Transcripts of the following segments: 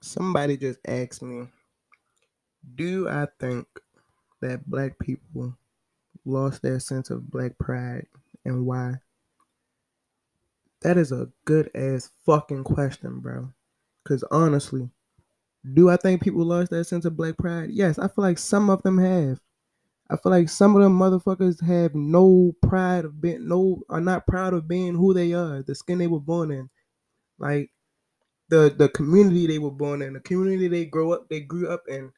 somebody just asked me, do I think that black people lost their sense of black pride and why? That is a good ass fucking question, bro. Cause honestly, do I think people lost their sense of black pride? Yes, I feel like some of them have. I feel like some of them motherfuckers have no pride of being no are not proud of being who they are, the skin they were born in. Like the the community they were born in, the community they grow up, they grew up in,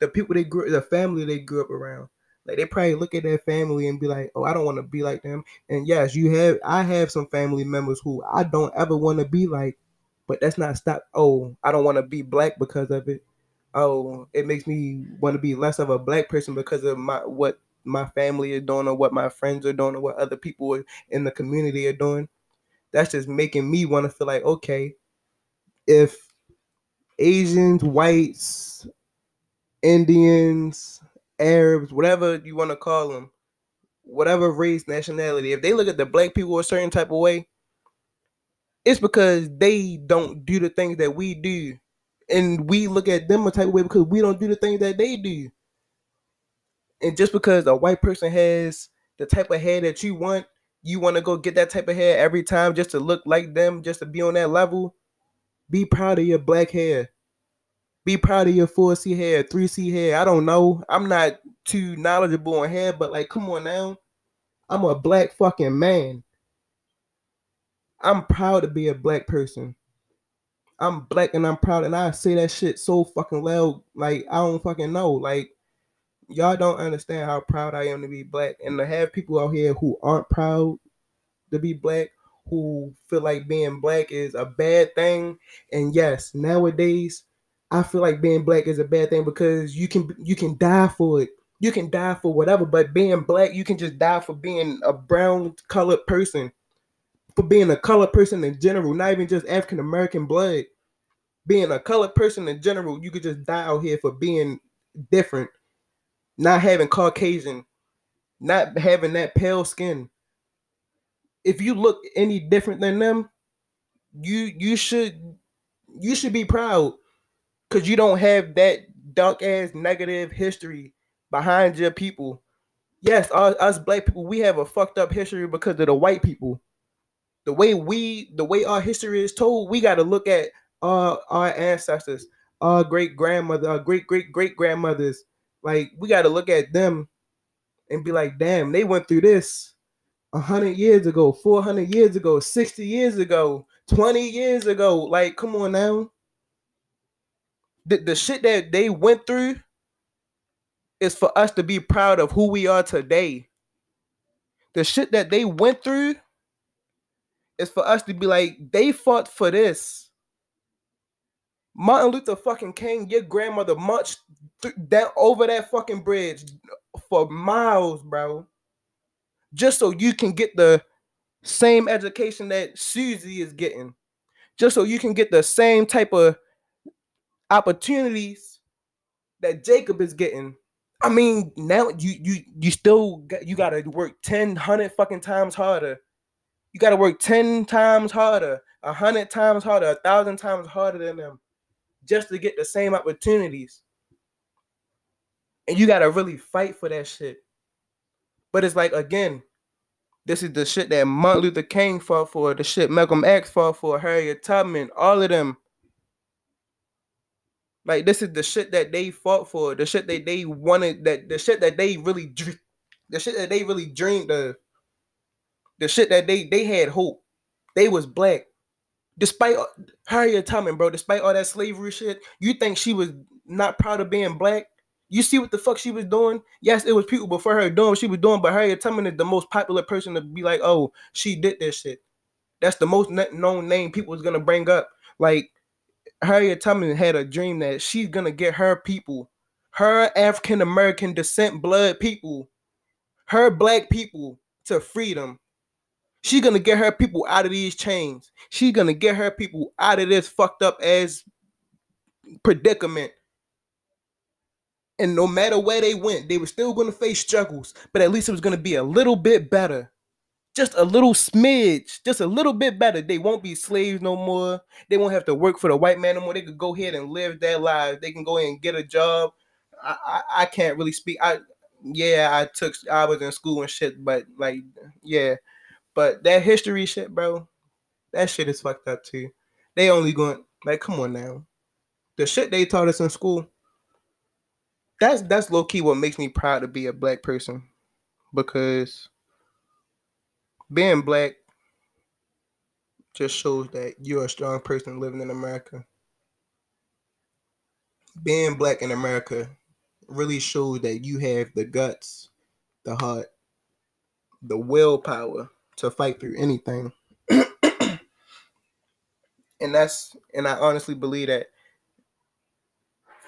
the people they grew, the family they grew up around. Like they probably look at their family and be like, "Oh, I don't want to be like them." And yes, you have, I have some family members who I don't ever want to be like, but that's not stop. Oh, I don't want to be black because of it. Oh, it makes me want to be less of a black person because of my what my family is doing or what my friends are doing or what other people in the community are doing. That's just making me want to feel like, okay, if Asians, whites, Indians, Arabs, whatever you want to call them, whatever race, nationality, if they look at the black people a certain type of way, it's because they don't do the things that we do. And we look at them a type of way because we don't do the things that they do. And just because a white person has the type of hair that you want, you want to go get that type of hair every time just to look like them, just to be on that level. Be proud of your black hair. Be proud of your 4C hair, 3C hair. I don't know. I'm not too knowledgeable on hair, but like, come on now. I'm a black fucking man. I'm proud to be a black person. I'm black and I'm proud, and I say that shit so fucking loud. Like, I don't fucking know. Like, y'all don't understand how proud I am to be black. And to have people out here who aren't proud to be black, who feel like being black is a bad thing. And yes, nowadays, I feel like being black is a bad thing because you can you can die for it. You can die for whatever, but being black, you can just die for being a brown colored person, for being a colored person in general, not even just African American blood. Being a colored person in general, you could just die out here for being different, not having Caucasian, not having that pale skin. If you look any different than them, you you should you should be proud because you don't have that dark ass negative history behind your people. Yes, us, us black people, we have a fucked up history because of the white people. The way we, the way our history is told, we got to look at our our ancestors, our great grandmother, our great great great grandmothers. Like we got to look at them and be like, damn, they went through this hundred years ago, four hundred years ago, sixty years ago, twenty years ago. Like, come on now the, the shit that they went through is for us to be proud of who we are today. The shit that they went through is for us to be like, they fought for this. Martin Luther fucking King, your grandmother marched th- down over that fucking bridge for miles, bro. Just so you can get the same education that Susie is getting. Just so you can get the same type of opportunities that Jacob is getting. I mean, now you you you still got, you gotta work 10, 100 fucking times harder. You gotta work 10 times harder, a hundred times harder, a thousand times harder than them just to get the same opportunities. And you gotta really fight for that shit. But it's like again, this is the shit that Martin Luther King fought for, the shit Malcolm X fought for, Harriet Tubman, all of them like this is the shit that they fought for, the shit that they wanted, that the shit that they really, the shit that they really dreamed of, the shit that they they had hope. They was black, despite Harriet Tubman, bro. Despite all that slavery shit, you think she was not proud of being black? You see what the fuck she was doing? Yes, it was people before her doing what she was doing, but Harriet Tubman is the most popular person to be like, oh, she did this shit. That's the most known name people is gonna bring up. Like Harriet Tubman had a dream that she's gonna get her people, her African American descent blood people, her black people to freedom. She's gonna get her people out of these chains. She's gonna get her people out of this fucked up ass predicament. And no matter where they went, they were still gonna face struggles, but at least it was gonna be a little bit better. just a little smidge, just a little bit better. They won't be slaves no more. They won't have to work for the white man no more. They could go ahead and live their lives. They can go ahead and get a job. I, I, I can't really speak. I yeah, I took I was in school and shit, but like yeah. But that history shit, bro, that shit is fucked up too. They only going like come on now. The shit they taught us in school. That's that's low key what makes me proud to be a black person. Because being black just shows that you're a strong person living in America. Being black in America really shows that you have the guts, the heart, the willpower to fight through anything. and that's and I honestly believe that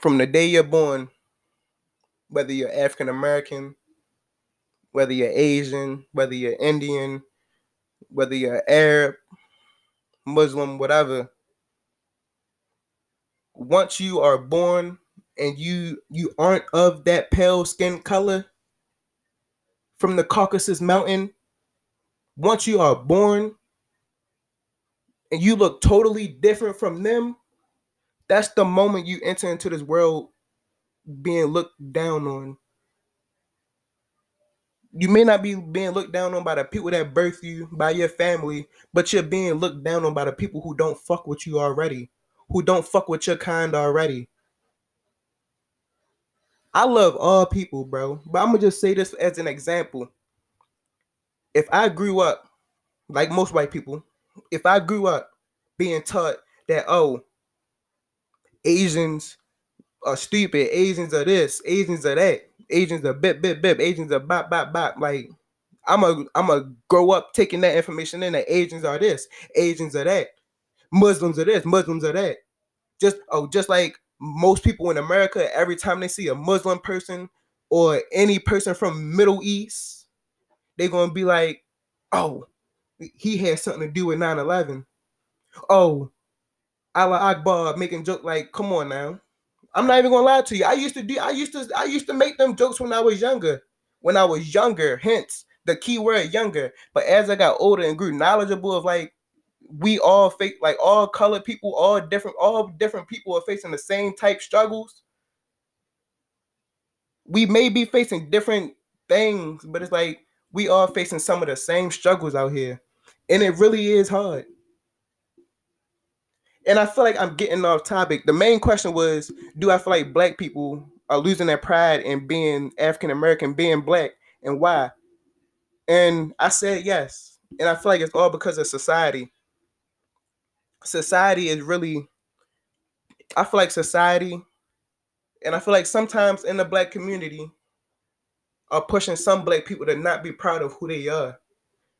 from the day you're born, whether you're African American, whether you're Asian, whether you're Indian, whether you're Arab, Muslim, whatever, once you are born and you you aren't of that pale skin color from the Caucasus mountain, once you are born and you look totally different from them, that's the moment you enter into this world being looked down on you may not be being looked down on by the people that birth you, by your family, but you're being looked down on by the people who don't fuck with you already, who don't fuck with your kind already. I love all people, bro, but I'm gonna just say this as an example. If I grew up like most white people, if I grew up being taught that, oh, Asians are stupid, Asians are this, Asians are that, Asians are bip bip bip, Asians are bop bop bop. Like I'm a I'm a grow up taking that information in that Asians are this, Asians are that, Muslims are this, Muslims are that. Just oh, just like most people in America, every time they see a Muslim person or any person from Middle East, they're gonna be like, oh, he had something to do with 9-11. Oh, Allah Akbar making joke like, come on now. I'm not even gonna lie to you. I used to do I used to I used to make them jokes when I was younger. When I was younger, hence the key word younger. But as I got older and grew knowledgeable of like we all face like all colored people, all different, all different people are facing the same type struggles. We may be facing different things, but it's like we are facing some of the same struggles out here. And it really is hard and I feel like I'm getting off topic. The main question was, do I feel like black people are losing their pride in being African American, being black, and why? And I said yes. And I feel like it's all because of society. Society is really, I feel like society, and I feel like sometimes in the black community are pushing some black people to not be proud of who they are,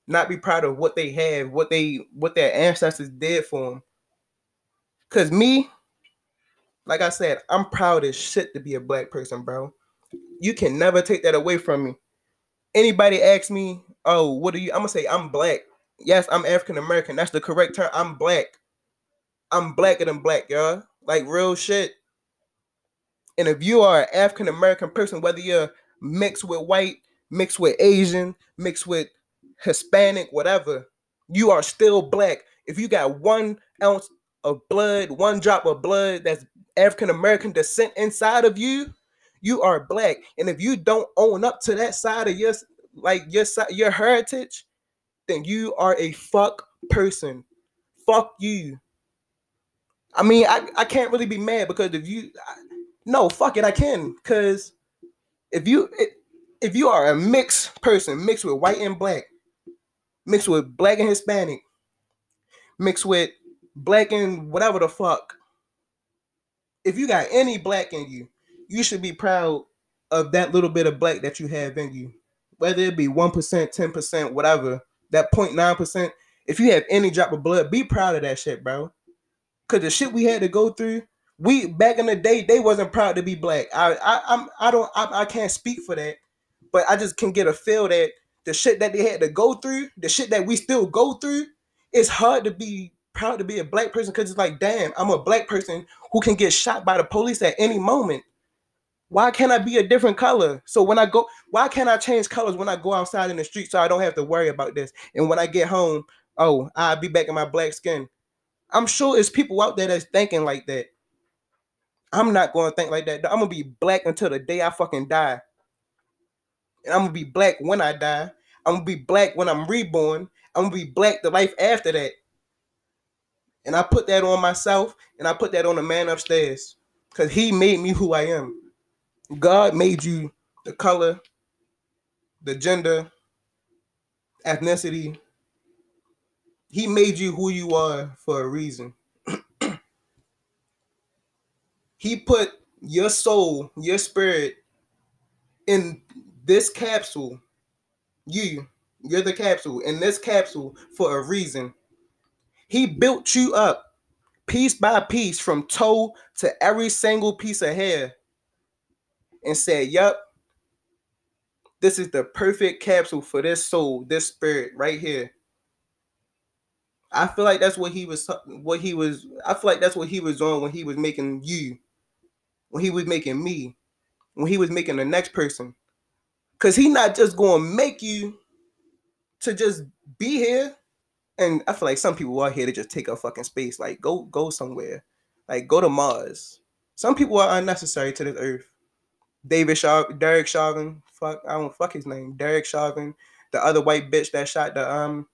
not be proud of what they have, what they what their ancestors did for them Cause me, like I said, I'm proud as shit to be a black person, bro. You can never take that away from me. Anybody ask me, oh, what are you? I'm gonna say I'm black. Yes, I'm African American. That's the correct term. I'm black. I'm blacker than black, y'all. Like real shit. And if you are an African American person, whether you're mixed with white, mixed with Asian, mixed with Hispanic, whatever, you are still black. If you got one ounce of blood, one drop of blood that's African American descent inside of you, you are black. And if you don't own up to that side of your like your your heritage, then you are a fuck person. Fuck you. I mean, I, I can't really be mad because if you I, no, fuck it, I can. Cause if you if you are a mixed person, mixed with white and black, mixed with black and Hispanic, mixed with black and whatever the fuck. If you got any black in you, you should be proud of that little bit of black that you have in you. Whether it be 1%, 10%, whatever, that 0.9%. If you have any drop of blood, be proud of that shit, bro. Cause the shit we had to go through, we back in the day, they wasn't proud to be black. I I I'm I don't I, I can't speak for that, but I just can get a feel that the shit that they had to go through, the shit that we still go through, it's hard to be proud to be a black person because it's like, damn, I'm a black person who can get shot by the police at any moment. Why can't I be a different color? So when I go, why can't I change colors when I go outside in the street so I don't have to worry about this? And when I get home, oh, I'll be back in my black skin. I'm sure it's people out there that's thinking like that. I'm not going to think like that. I'm gonna be black until the day I fucking die. And I'm gonna be black when I die. I'm gonna be black when I'm reborn. I'm gonna be black the life after that. And I put that on myself and I put that on the man upstairs. Cause he made me who I am. God made you the color, the gender, ethnicity. He made you who you are for a reason. he put your soul, your spirit in this capsule. You, you're the capsule in this capsule for a reason. He built you up piece by piece from toe to every single piece of hair and said, Yup, this is the perfect capsule for this soul, this spirit right here. I feel like that's what he was what he was I feel like that's what he was on when he was making you, when he was making me, when he was making the next person. Cause he not just gonna make you to just be here. And I feel like some people are here to just take up fucking space. Like go go somewhere. Like go to Mars. Some people are unnecessary to this earth. David Shaw, Derek Chauvin, fuck, I don't fuck his name, Derek Chauvin, the other white bitch that shot the um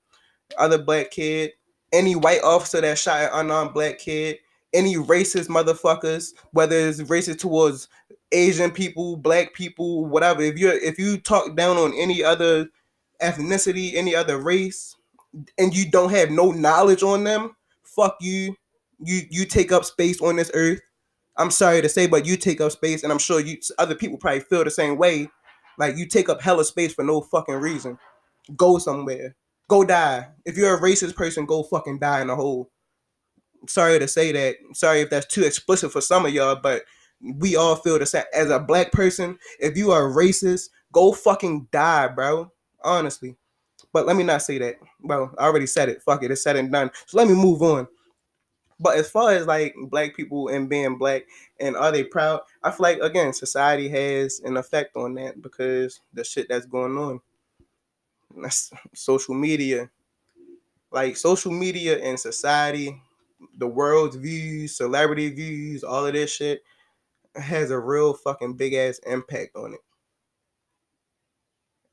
other black kid, any white officer that shot an unarmed black kid, any racist motherfuckers, whether it's racist towards Asian people, black people, whatever. If you're if you talk down on any other ethnicity, any other race, and you don't have no knowledge on them, fuck you. You you take up space on this earth I'm sorry to say, but you take up space, and I'm sure you other people probably feel the same way. Like you take up hella space for no fucking reason. Go somewhere. Go die. If you're a racist person, go fucking die in a hole. Sorry to say that. Sorry if that's too explicit for some of y'all, but we all feel the same. As a black person, if you are racist, go fucking die, bro. Honestly. But let me not say that. Well, I already said it. Fuck it. It's said and done. So let me move on. But as far as like black people and being black and are they proud? I feel like again society has an effect on that because the shit that's going on. That's social media. Like social media and society, the world's views, celebrity views, all of this shit has a real fucking big ass impact on it.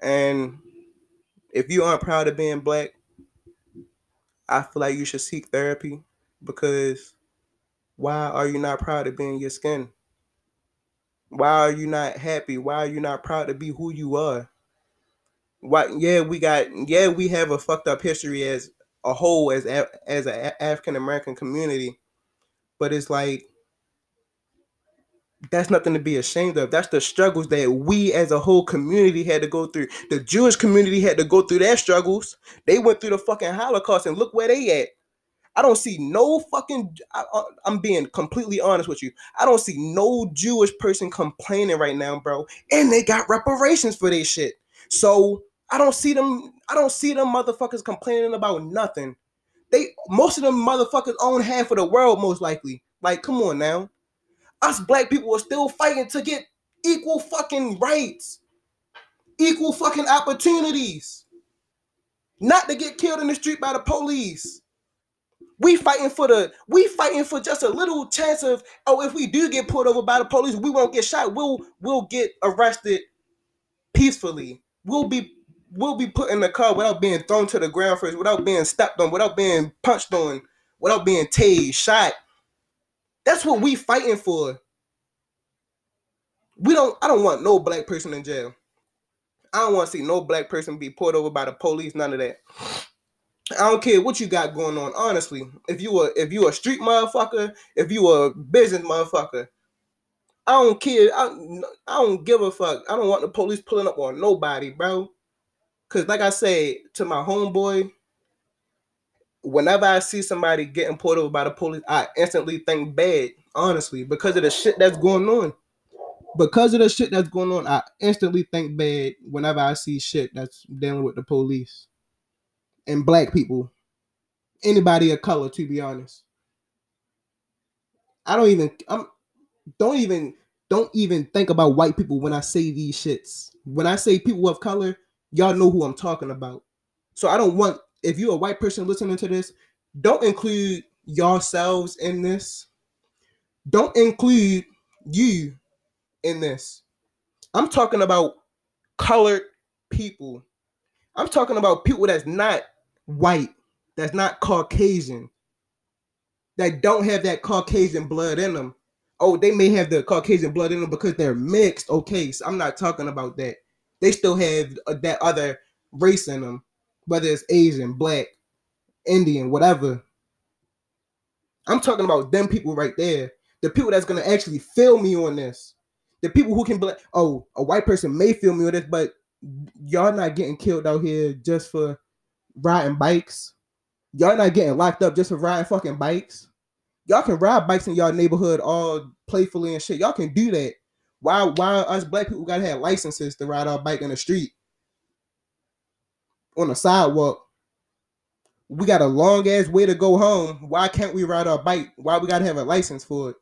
And if you aren't proud of being black, I feel like you should seek therapy because why are you not proud of being your skin? Why are you not happy? Why are you not proud to be who you are? Why? Yeah, we got. Yeah, we have a fucked up history as a whole, as as an African American community, but it's like that's nothing to be ashamed of. That's the struggles that we as a whole community had to go through. The Jewish community had to go through their struggles. They went through the fucking Holocaust and look where they at. I don't see no fucking. I, am being completely honest with you. I don't see no Jewish person complaining right now, bro. And they got reparations for their shit. So I don't see them. I don't see them motherfuckers complaining about nothing. They most of them motherfuckers own half of the world, most likely. Like, come on now. Us black people are still fighting to get equal fucking rights, equal fucking opportunities, not to get killed in the street by the police. We fighting for the we fighting for just a little chance of oh if we do get pulled over by the police we won't get shot. We'll we'll get arrested peacefully. We'll be we'll be put in the car without being thrown to the ground first without being stepped on without being punched on without being tased shot that's what we fighting for we don't I don't want no black person in jail I don't want to see no black person be pulled over by the police none of that I don't care what you got going on. Honestly, if you a if you a street motherfucker, if you a business motherfucker, I don't care. I, I don't give a fuck. I don't want the police pulling up on nobody, bro. Cause like I said to my homeboy, whenever I see somebody getting pulled over by the police, I instantly think bad. Honestly, because of the shit that's going on. Because of the shit that's going on, I instantly think bad whenever I see shit that's dealing with the police and black people, anybody of color, to be honest. I don't even I'm don't even don't even think about white people when I say these shits. When I say people of color, y'all know who I'm talking about. So I don't want if you're a white person listening to this, don't include yourselves in this. Don't include you in this. I'm talking about colored people. I'm talking about people that's not white, that's not Caucasian, that don't have that Caucasian blood in them. Oh, they may have the Caucasian blood in them because they're mixed. Okay, so I'm not talking about that. They still have that other race in them, whether it's Asian, black, Indian, whatever. I'm talking about them people right there. The people that's gonna actually feel me on this. The people who can be like, oh, a white person may feel me on this, but y'all not getting killed out here just for riding bikes. Y'all not getting locked up just for riding fucking bikes. Y'all can ride bikes in y'all neighborhood all playfully and shit. Y'all can do that. Why why us black people gotta have licenses to ride our bike in the street? On the sidewalk. We got a long ass way to go home. Why can't we ride our bike? Why we gotta have a license for it?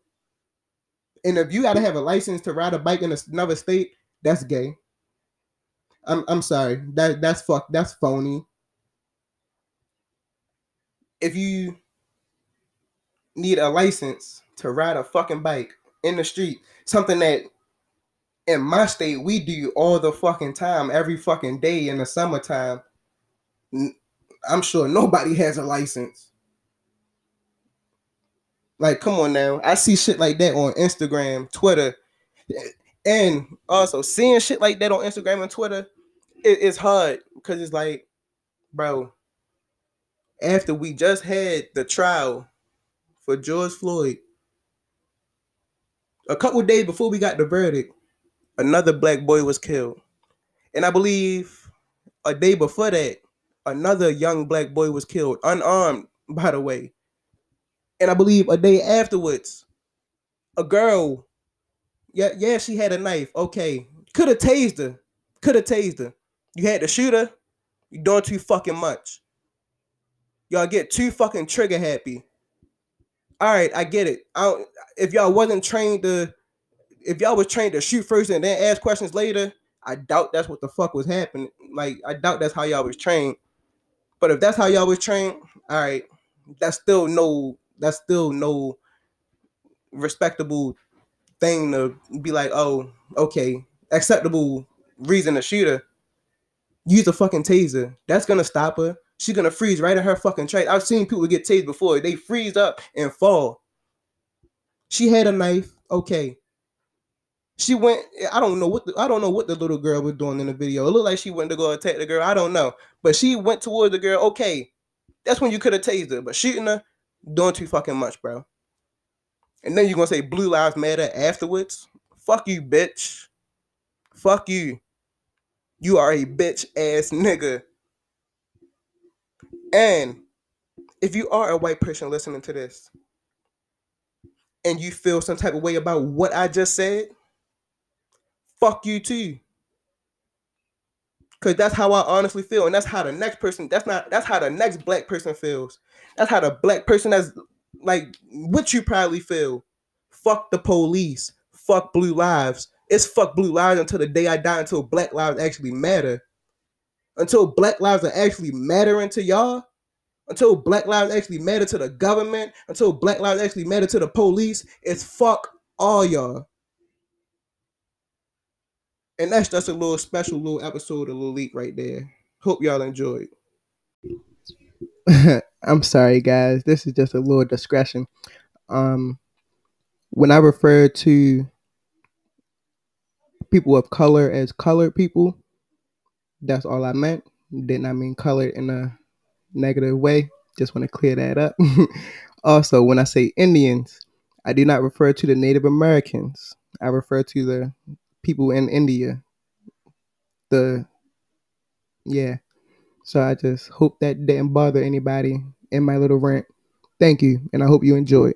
And if you gotta have a license to ride a bike in another state, that's gay. I'm I'm sorry. That that's fuck. That's phony. If you need a license to ride a fucking bike in the street, something that in my state we do all the fucking time, every fucking day in the summertime. I'm sure nobody has a license. Like, come on now. I see shit like that on Instagram, Twitter, and also seeing shit like that on Instagram and Twitter it, it's hard because it's like, bro, after we just had the trial for George Floyd, a couple days before we got the verdict, another black boy was killed. And I believe a day before that, another young black boy was killed, unarmed, by the way. And I believe a day afterwards, a girl, yeah, yeah, she had a knife. Okay. Could have tased her. Could have tased her. You had to shoot her. you doing too fucking much. Y'all get too fucking trigger happy. All right, I get it. I if y'all wasn't trained to, if y'all was trained to shoot first and then ask questions later, I doubt that's what the fuck was happening. Like I doubt that's how y'all was trained. But if that's how y'all was trained, all right, that's still no, that's still no respectable thing to be like, oh, okay, acceptable reason to shoot her use a fucking taser. That's gonna stop her. She's gonna freeze right in her fucking track. I've seen people get tased before. They freeze up and fall. She had a knife. Okay. She went. I don't know what the, I don't know what the little girl was doing in the video. It looked like she went to go attack the girl. I don't know, but she went towards the girl. Okay, that's when you could have tased her. But shooting her, doing too fucking much, bro. And then you're gonna say Blue Lives Matter afterwards. Fuck you, bitch. Fuck you. You are a bitch ass nigga. And if you are a white person listening to this and you feel some type of way about what I just said, fuck you too. Cause that's how I honestly feel, and that's how the next person. That's not. That's how the next black person feels. That's how the black person that's like what you probably feel. Fuck the police. Fuck blue lives. It's fuck blue lives until the day I die, until black lives actually matter. Until black lives are actually mattering to y'all. Until black lives actually matter to the government. Until black lives actually matter to the police. It's fuck all y'all. And that's just a little special little episode, of little leak right there. Hope y'all enjoyed. I'm sorry, guys. This is just a little discretion. Um, when I refer to people of color as colored people. That's all I meant. Did not mean colored in a negative way. Just want to clear that up. also, when I say Indians, I do not refer to the Native Americans. I refer to the people in India. The yeah. So I just hope that didn't bother anybody in my little rant. Thank you, and I hope you enjoyed.